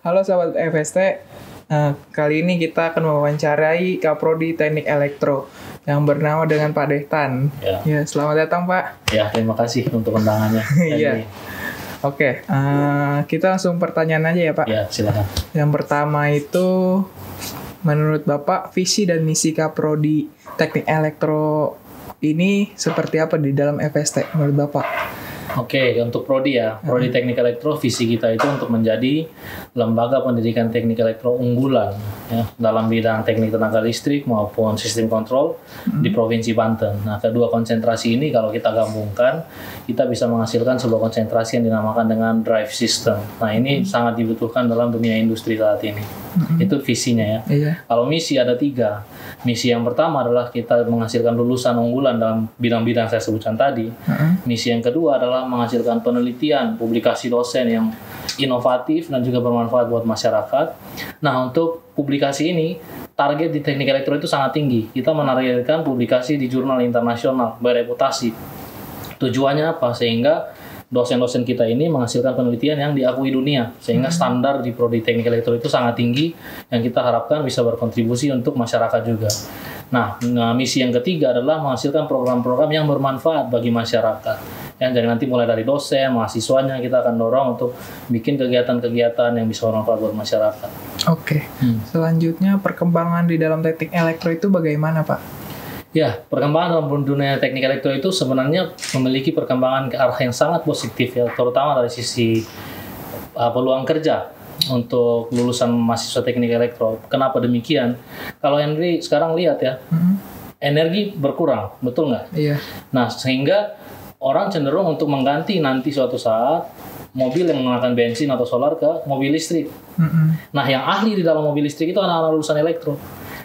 Halo sahabat FST, Nah, kali ini kita akan mewawancarai Kaprodi Teknik Elektro yang bernama dengan Pak Dehtan. Ya. Ya, selamat datang Pak. Ya, terima kasih untuk undangannya. Iya. Oke, eh, kita langsung pertanyaan aja ya Pak. Ya, silakan. Yang pertama itu, menurut Bapak, visi dan misi Kaprodi Teknik Elektro ini seperti apa di dalam FST menurut Bapak? Oke, untuk prodi ya, prodi teknik elektro, visi kita itu untuk menjadi lembaga pendidikan teknik elektro unggulan ya dalam bidang teknik tenaga listrik maupun sistem kontrol di provinsi Banten. Nah, kedua konsentrasi ini kalau kita gabungkan, kita bisa menghasilkan sebuah konsentrasi yang dinamakan dengan drive system. Nah, ini sangat dibutuhkan dalam dunia industri saat ini. Itu visinya ya. Iya. Kalau misi ada tiga. Misi yang pertama adalah kita menghasilkan lulusan unggulan dalam bidang-bidang saya sebutkan tadi. Heeh. Misi yang kedua adalah menghasilkan penelitian, publikasi dosen yang inovatif dan juga bermanfaat buat masyarakat. Nah, untuk publikasi ini, target di teknik elektro itu sangat tinggi. Kita menargetkan publikasi di jurnal internasional bereputasi. Tujuannya apa? Sehingga dosen-dosen kita ini menghasilkan penelitian yang diakui dunia sehingga standar di prodi teknik elektro itu sangat tinggi yang kita harapkan bisa berkontribusi untuk masyarakat juga. Nah, nah, misi yang ketiga adalah menghasilkan program-program yang bermanfaat bagi masyarakat. Yang jadi nanti mulai dari dosen, mahasiswanya kita akan dorong untuk bikin kegiatan-kegiatan yang bisa bermanfaat buat masyarakat. Oke. Hmm. Selanjutnya perkembangan di dalam teknik elektro itu bagaimana Pak? Ya, perkembangan dalam dunia teknik elektro itu sebenarnya memiliki perkembangan ke arah yang sangat positif ya, terutama dari sisi uh, peluang kerja untuk lulusan mahasiswa teknik elektro. Kenapa demikian? Kalau Henry sekarang lihat ya, Hmm. energi berkurang, betul nggak? Iya. Nah, sehingga orang cenderung untuk mengganti nanti suatu saat mobil yang menggunakan bensin atau solar ke mobil listrik. Mm-mm. Nah, yang ahli di dalam mobil listrik itu anak-anak lulusan elektro.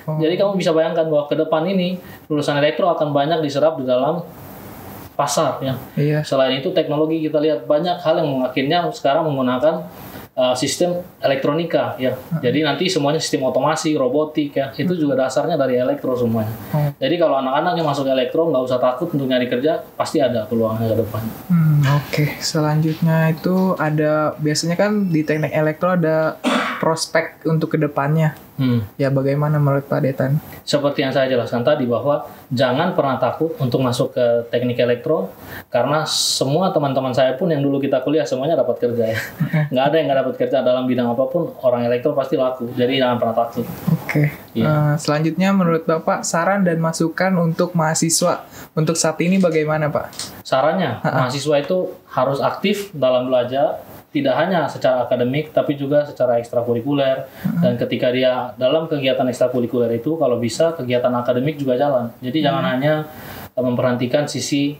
Oh. Jadi kamu bisa bayangkan bahwa ke depan ini lulusan elektro akan banyak diserap di dalam pasar ya. Iya. Selain itu teknologi kita lihat banyak hal yang akhirnya sekarang menggunakan uh, sistem elektronika ya. Jadi nanti semuanya sistem otomasi, robotik ya. Itu juga dasarnya dari elektro semuanya. Oh. Jadi kalau anak-anak yang masuk elektro nggak usah takut untuk nyari kerja, pasti ada peluangnya ke depan. Hmm, Oke, selanjutnya itu ada biasanya kan di teknik elektro ada prospek untuk ke depannya. Hmm. Ya bagaimana menurut Pak Detan? Seperti yang saya jelaskan tadi bahwa jangan pernah takut untuk masuk ke teknik elektro karena semua teman-teman saya pun yang dulu kita kuliah semuanya dapat kerja ya. Nggak ada yang nggak dapat kerja dalam bidang apa pun orang elektro pasti laku. Jadi jangan pernah takut. Oke. Iya. Eh, selanjutnya menurut Bapak saran dan masukan untuk mahasiswa untuk saat ini bagaimana Pak? Sarannya mahasiswa itu harus aktif dalam belajar tidak hanya secara akademik tapi juga secara ekstrakurikuler. Dan ketika dia dalam kegiatan ekstrakurikuler itu kalau bisa kegiatan akademik juga jalan. Jadi jangan hanya eh, memperhatikan sisi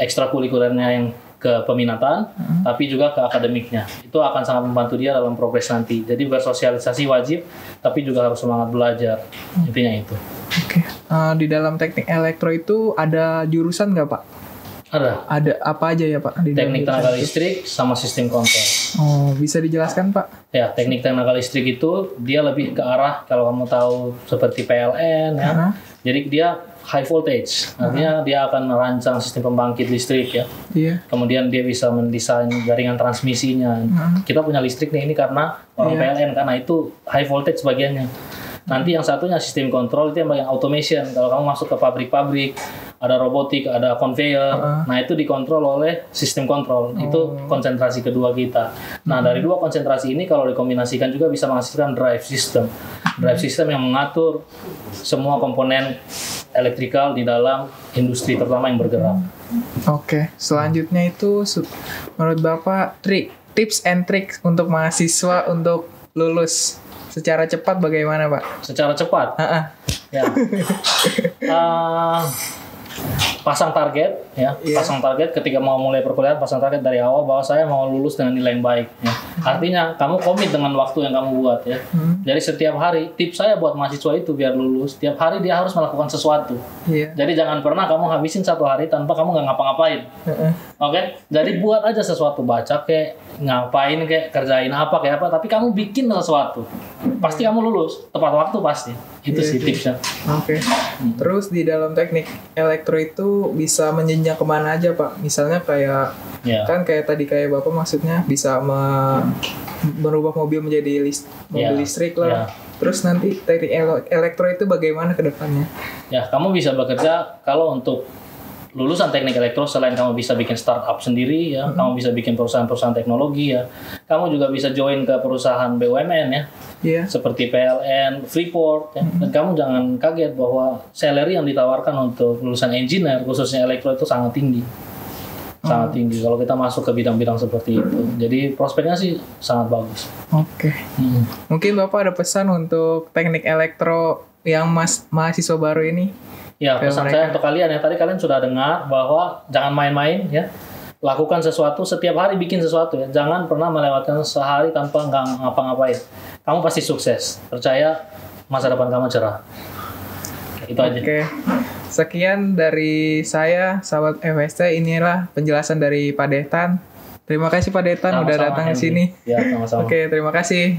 ekstrakurikulernya yang ke peminatan tapi juga ke akademiknya. Itu akan sangat membantu dia dalam progres nanti. Jadi bersosialisasi wajib tapi juga harus semangat belajar. Intinya itu. Oke. Eh, di dalam teknik elektro itu ada jurusan nggak Pak? Ada Ada apa aja ya Pak? Di teknik tenaga itu? listrik sama sistem kontrol Oh, bisa dijelaskan Pak? Ya, teknik tenaga listrik itu dia lebih ke arah kalau kamu tahu seperti PLN ya. Hah? Jadi dia high voltage. Artinya dia akan merancang sistem pembangkit listrik ya. Iya. Kemudian dia bisa mendesain jaringan transmisinya. Hmm. Kita punya listrik nih ini karena orang Iya. PLN karena itu high voltage bagiannya. Nanti yang satunya sistem kontrol itu yang bagian automation. Kalau kamu masuk ke pabrik-pabrik, ada robotik, ada conveyor. Uh-uh. Nah, itu dikontrol oleh sistem kontrol. Itu konsentrasi kedua kita. Nah, dari dua konsentrasi ini kalau dikombinasikan juga bisa menghasilkan drive system. Drive system yang mengatur semua komponen elektrikal di dalam industri terutama yang bergerak. Oke, selanjutnya itu menurut Bapak trik, tips and trick untuk mahasiswa untuk lulus secara cepat bagaimana Pak? Secara cepat, Ah, ah. ya. Eh, pasang target ya Iya. pasang target ketika mau mulai perkuliahan pasang target dari awal bahwa saya mau lulus dengan nilai yang baik ya. artinya kamu komit dengan waktu yang kamu buat ya Hmm, jadi setiap hari tips saya buat mahasiswa itu biar lulus setiap hari dia harus melakukan sesuatu Iya. jadi jangan pernah kamu habisin satu hari tanpa kamu nggak ngapa-ngapain Ah, ah. Oke, jadi buat aja sesuatu baca kayak ngapain kayak kerjain apa kayak apa, tapi kamu bikin sesuatu, pasti kamu lulus tepat waktu pasti. Itu Iya sih sih. tipsnya. Oke. Terus di dalam teknik elektro itu bisa menjenjang ke mana aja pak? Misalnya kayak Ya. kan kayak tadi kayak bapak maksudnya bisa me- merubah mobil menjadi list mobil Ya. listrik lah. Ya. Terus nanti teknik ele- elektro itu bagaimana ke depannya? Ya, kamu bisa bekerja kalau untuk lulusan teknik elektro selain kamu bisa bikin startup sendiri ya, kamu bisa bikin perusahaan-perusahaan teknologi ya. Kamu juga bisa join ke perusahaan BUMN ya, Iya. seperti PLN, Freeport ya. Dan kamu jangan kaget bahwa salary yang ditawarkan untuk lulusan engineer khususnya elektro itu sangat tinggi. Sangat tinggi kalau kita masuk ke bidang-bidang seperti itu. Jadi prospeknya sih sangat bagus. Oke. Hmm. Mungkin bapak ada pesan untuk teknik elektro yang mas mahasiswa baru ini? Ya, pesan mereka. saya untuk kalian ya. Tadi kalian sudah dengar bahwa jangan main-main ya. Lakukan sesuatu setiap hari bikin sesuatu ya. Jangan pernah melewatkan sehari tanpa nggak ngapa-ngapain. Kamu pasti sukses. Percaya masa depan kamu cerah. Itu aja. Oke. Sekian dari saya, sahabat FST. Inilah penjelasan dari Pak Detan. Terima kasih Pak Detan udah Sama-sama, datang ke sini. Ya, sama-sama. Oke, terima kasih.